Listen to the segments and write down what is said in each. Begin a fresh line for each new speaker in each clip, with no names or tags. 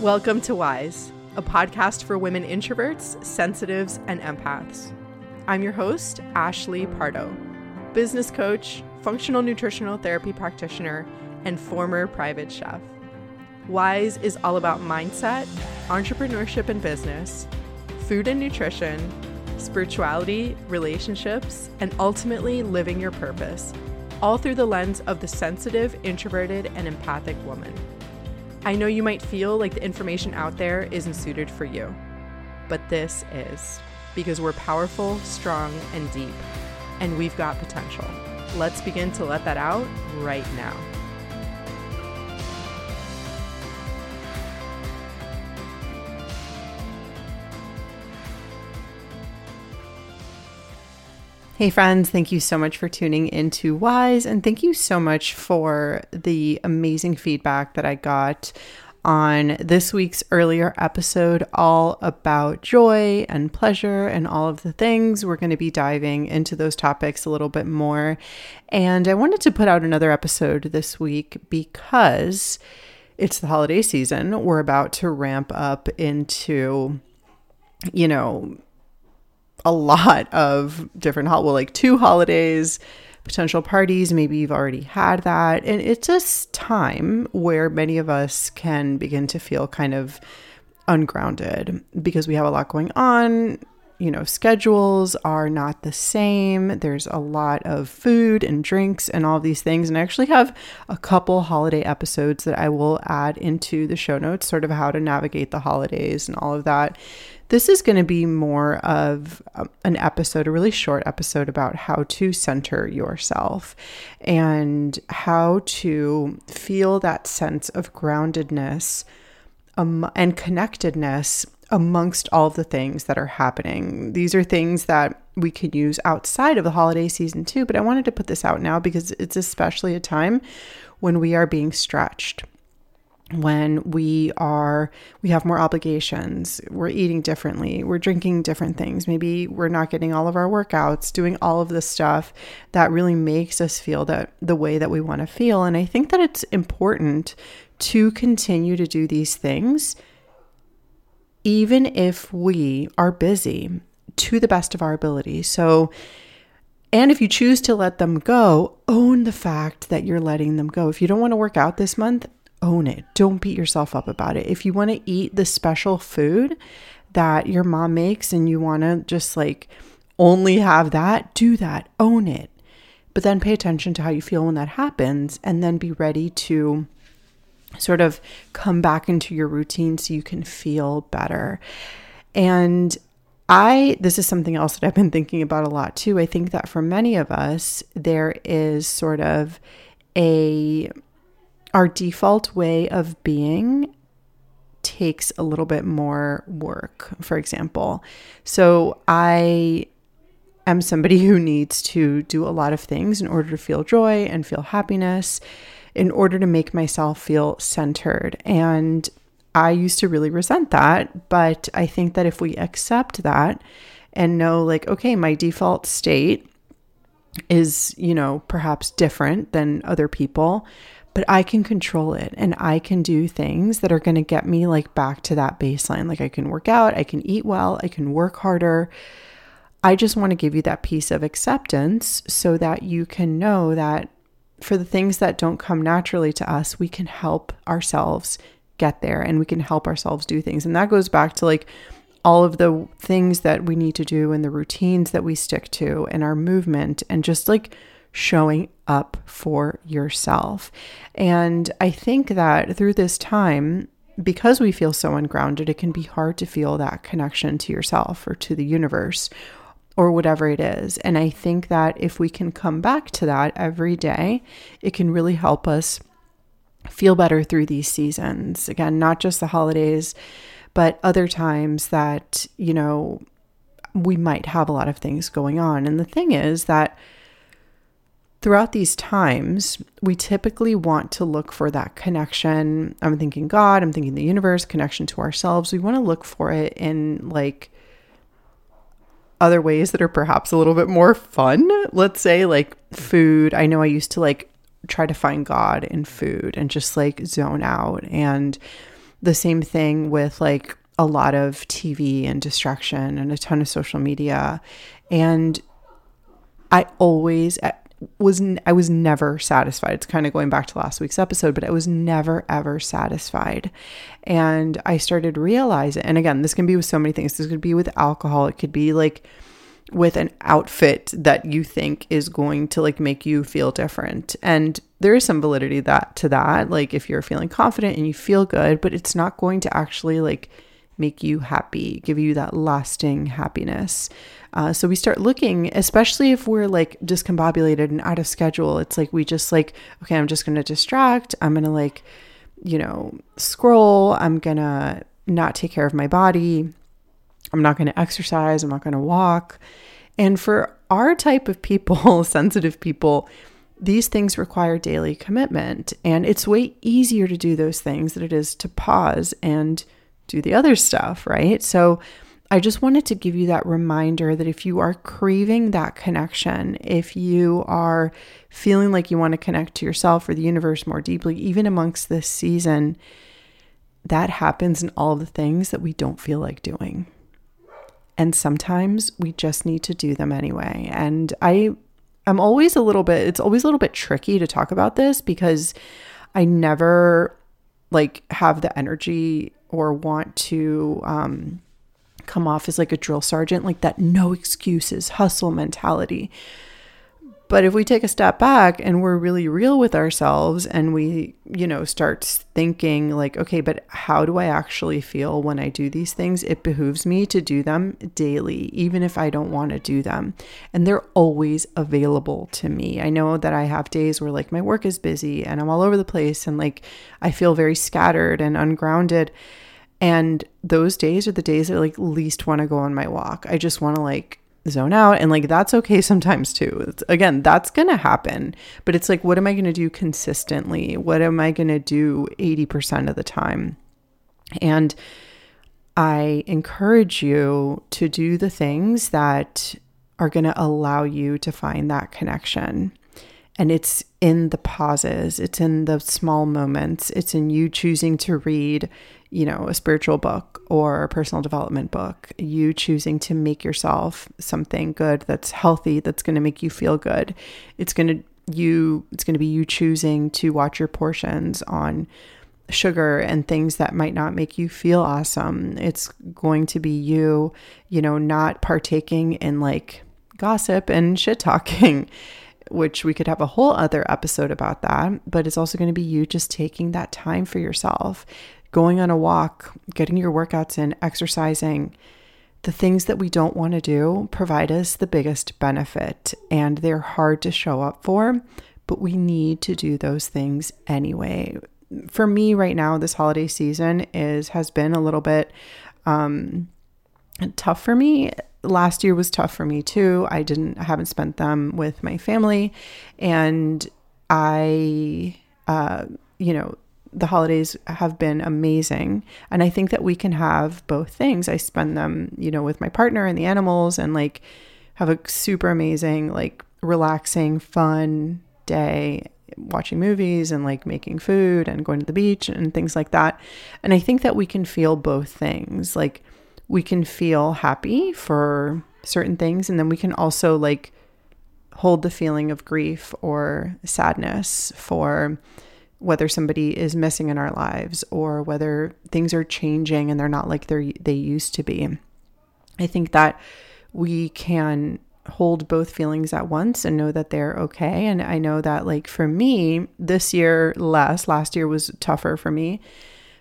Welcome to Wise, a podcast for women introverts, sensitives, and empaths. I'm your host, Ashley Pardo, business coach, functional nutritional therapy practitioner, and former private chef. Wise is all about mindset, entrepreneurship and business, food and nutrition, spirituality, relationships, and ultimately living your purpose, all through the lens of the sensitive, introverted, and empathic woman. I know you might feel like the information out there isn't suited for you, but this is because we're powerful, strong, and deep, and we've got potential. Let's begin to let that out right now. Hey, friends, thank you so much for tuning into Wise, and thank you so much for the amazing feedback that I got on this week's earlier episode, all about joy and pleasure and all of the things. We're going to be diving into those topics a little bit more. And I wanted to put out another episode this week because it's the holiday season. We're about to ramp up into, you know, a lot of different hol- well like two holidays potential parties maybe you've already had that. And it's a time where many of us can begin to feel kind of ungrounded because we have a lot going on you know schedules are not the same. There's a lot of food and drinks and all these things. And i actually have a couple holiday episodes that i will add into the show notes sort of how to navigate the holidays and all of that. This is going to be more of um, an episode, a really short episode about how to center yourself and how to feel that sense of groundedness um, and connectedness amongst all of the things that are happening. These are things that we could use outside of the holiday season too, but I wanted to put this out now because it's especially a time when we are being stretched when we are we have more obligations we're eating differently we're drinking different things maybe we're not getting all of our workouts doing all of the stuff that really makes us feel that the way that we want to feel and i think that it's important to continue to do these things even if we are busy to the best of our ability so and if you choose to let them go, own the fact that you're letting them go. If you don't want to work out this month, own it. Don't beat yourself up about it. If you want to eat the special food that your mom makes and you want to just like only have that, do that. Own it. But then pay attention to how you feel when that happens and then be ready to sort of come back into your routine so you can feel better. And I, this is something else that I've been thinking about a lot too. I think that for many of us, there is sort of a our default way of being takes a little bit more work, for example. So I am somebody who needs to do a lot of things in order to feel joy and feel happiness, in order to make myself feel centered. And I used to really resent that. But I think that if we accept that and know, like, okay, my default state is, you know, perhaps different than other people but I can control it and I can do things that are going to get me like back to that baseline. Like I can work out, I can eat well, I can work harder. I just want to give you that piece of acceptance so that you can know that for the things that don't come naturally to us, we can help ourselves get there and we can help ourselves do things. And that goes back to like all of the things that we need to do and the routines that we stick to and our movement and just like showing up for yourself. And I think that through this time, because we feel so ungrounded, it can be hard to feel that connection to yourself or to the universe or whatever it is. And I think that if we can come back to that every day, it can really help us feel better through these seasons. Again, not just the holidays, but other times that, you know, we might have a lot of things going on. And the thing is that throughout these times, we typically want to look for that connection. I'm thinking God, I'm thinking the universe, connection to ourselves. We want to look for it in like other ways that are perhaps a little bit more fun. Let's say like food. I know I used to like try to find God in food and just like zone out and the same thing with like a lot of TV and distraction and a ton of social media. And I always was I was never satisfied. It's kind of going back to last week's episode, but I was never ever satisfied. And I started realizing, and again, this can be with so many things. This could be with alcohol. It could be like with an outfit that you think is going to like make you feel different. And there is some validity that to that. Like if you're feeling confident and you feel good, but it's not going to actually like make you happy, give you that lasting happiness. Uh, so we start looking, especially if we're like discombobulated and out of schedule. It's like we just like, okay, I'm just going to distract. I'm going to like, you know, scroll. I'm going to not take care of my body. I'm not going to exercise. I'm not going to walk. And for our type of people, sensitive people, these things require daily commitment. And it's way easier to do those things than it is to pause and do the other stuff, right? So I just wanted to give you that reminder that if you are craving that connection, if you are feeling like you want to connect to yourself or the universe more deeply, even amongst this season, that happens in all the things that we don't feel like doing. And sometimes we just need to do them anyway. And I I'm always a little bit it's always a little bit tricky to talk about this because I never like have the energy or want to um, come off as like a drill sergeant, like that no excuses hustle mentality. But if we take a step back and we're really real with ourselves and we, you know, start thinking like, okay, but how do I actually feel when I do these things? It behooves me to do them daily, even if I don't want to do them. And they're always available to me. I know that I have days where like my work is busy and I'm all over the place and like I feel very scattered and ungrounded. And those days are the days that I like least want to go on my walk. I just want to like zone out and like that's okay sometimes too. It's, again that's gonna happen but it's like what am i gonna do consistently? What am i gonna do 80% of the time? And i encourage you to do the things that are gonna allow you to find that connection. And it's in the pauses it's in the small moments it's in you choosing to read you know, a spiritual book or a personal development book, you choosing to make yourself something good that's healthy, that's going to make you feel good. It's going to you it's going to be you choosing to watch your portions on sugar and things that might not make you feel awesome. It's going to be you, you know, not partaking in like gossip and shit talking which we could have a whole other episode about that, but it's also going to be you just taking that time for yourself, going on a walk, getting your workouts in, exercising, the things that we don't want to do provide us the biggest benefit and they're hard to show up for, but we need to do those things anyway. For me right now this holiday season is has been a little bit um tough for me. Last year was tough for me too. I didn't I haven't spent them with my family and I uh you know the holidays have been amazing. And I think that we can have both things. I spend them, you know, with my partner and the animals and like have a super amazing, like relaxing, fun day watching movies and like making food and going to the beach and things like that. And I think that we can feel both things. Like we can feel happy for certain things and then we can also like hold the feeling of grief or sadness for whether somebody is missing in our lives or whether things are changing and they're not like they they used to be. I think that we can hold both feelings at once and know that they're okay and I know that like for me this year less last year was tougher for me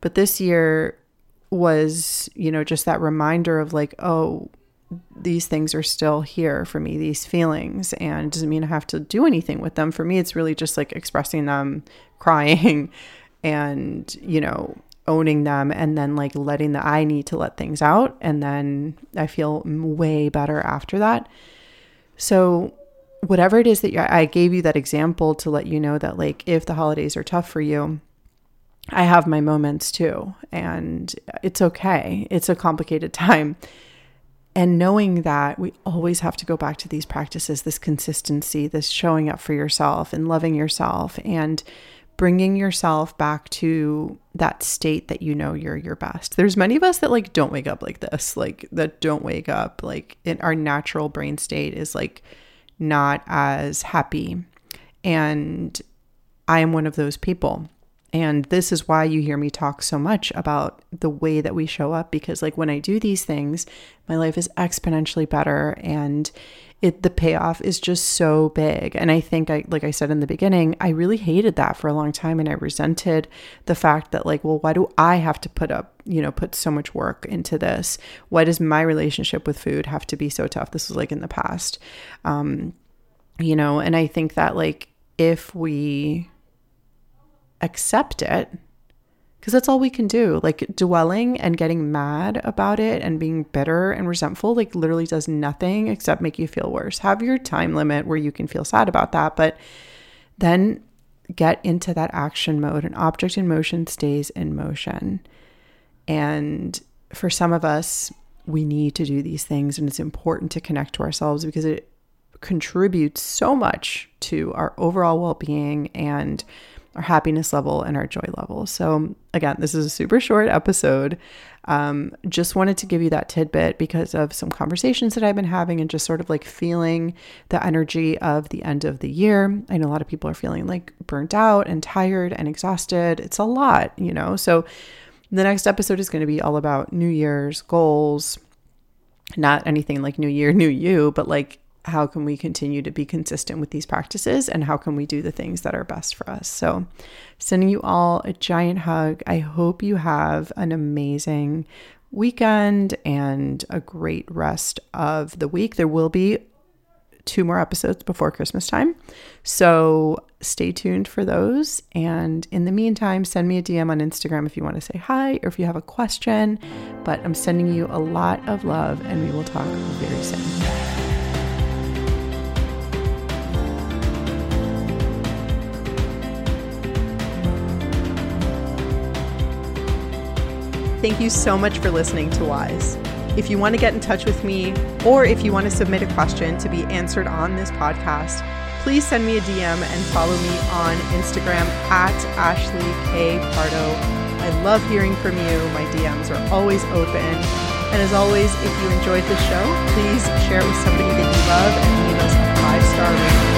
but this year was you know just that reminder of like oh these things are still here for me, these feelings, and doesn't mean I have to do anything with them. For me, it's really just like expressing them, crying, and, you know, owning them, and then like letting the I need to let things out. And then I feel way better after that. So, whatever it is that I gave you that example to let you know that, like, if the holidays are tough for you, I have my moments too, and it's okay. It's a complicated time and knowing that we always have to go back to these practices, this consistency, this showing up for yourself and loving yourself and bringing yourself back to that state that you know you're your best. There's many of us that like don't wake up like this, like that don't wake up like in our natural brain state is like not as happy. And I am one of those people. And this is why you hear me talk so much about the way that we show up because like when I do these things, my life is exponentially better and it the payoff is just so big. And I think I like I said in the beginning, I really hated that for a long time and I resented the fact that like, well, why do I have to put up, you know, put so much work into this? Why does my relationship with food have to be so tough? This was like in the past. Um, you know, and I think that like if we accept it because that's all we can do. Like dwelling and getting mad about it and being bitter and resentful, like literally does nothing except make you feel worse. Have your time limit where you can feel sad about that, but then get into that action mode. An object in motion stays in motion. And for some of us, we need to do these things, and it's important to connect to ourselves because it contributes so much to our overall well being and our happiness level and our joy level. So, again, this is a super short episode. Um, just wanted to give you that tidbit because of some conversations that I've been having and just sort of like feeling the energy of the end of the year. I know a lot of people are feeling like burnt out and tired and exhausted. It's a lot, you know? So, the next episode is going to be all about New Year's goals, not anything like New Year, New You, but like how can we continue to be consistent with these practices and how can we do the things that are best for us. So, sending you all a giant hug. I hope you have an amazing weekend and a great rest of the week. There will be two more episodes before Christmas time. So stay tuned for those. And in the meantime, send me a DM on Instagram if you want to say hi or if you have a question. But I'm sending you a lot of love and we will talk very soon. Thank you so much for listening to Wise. If you want to get in touch with me, or if you want to submit a question to be answered on this podcast, please send me a DM and follow me on Instagram at Ashley K. Pardo. I love hearing from you. My DMs are always open. And as always, if you enjoyed the show, please share it with somebody that you love and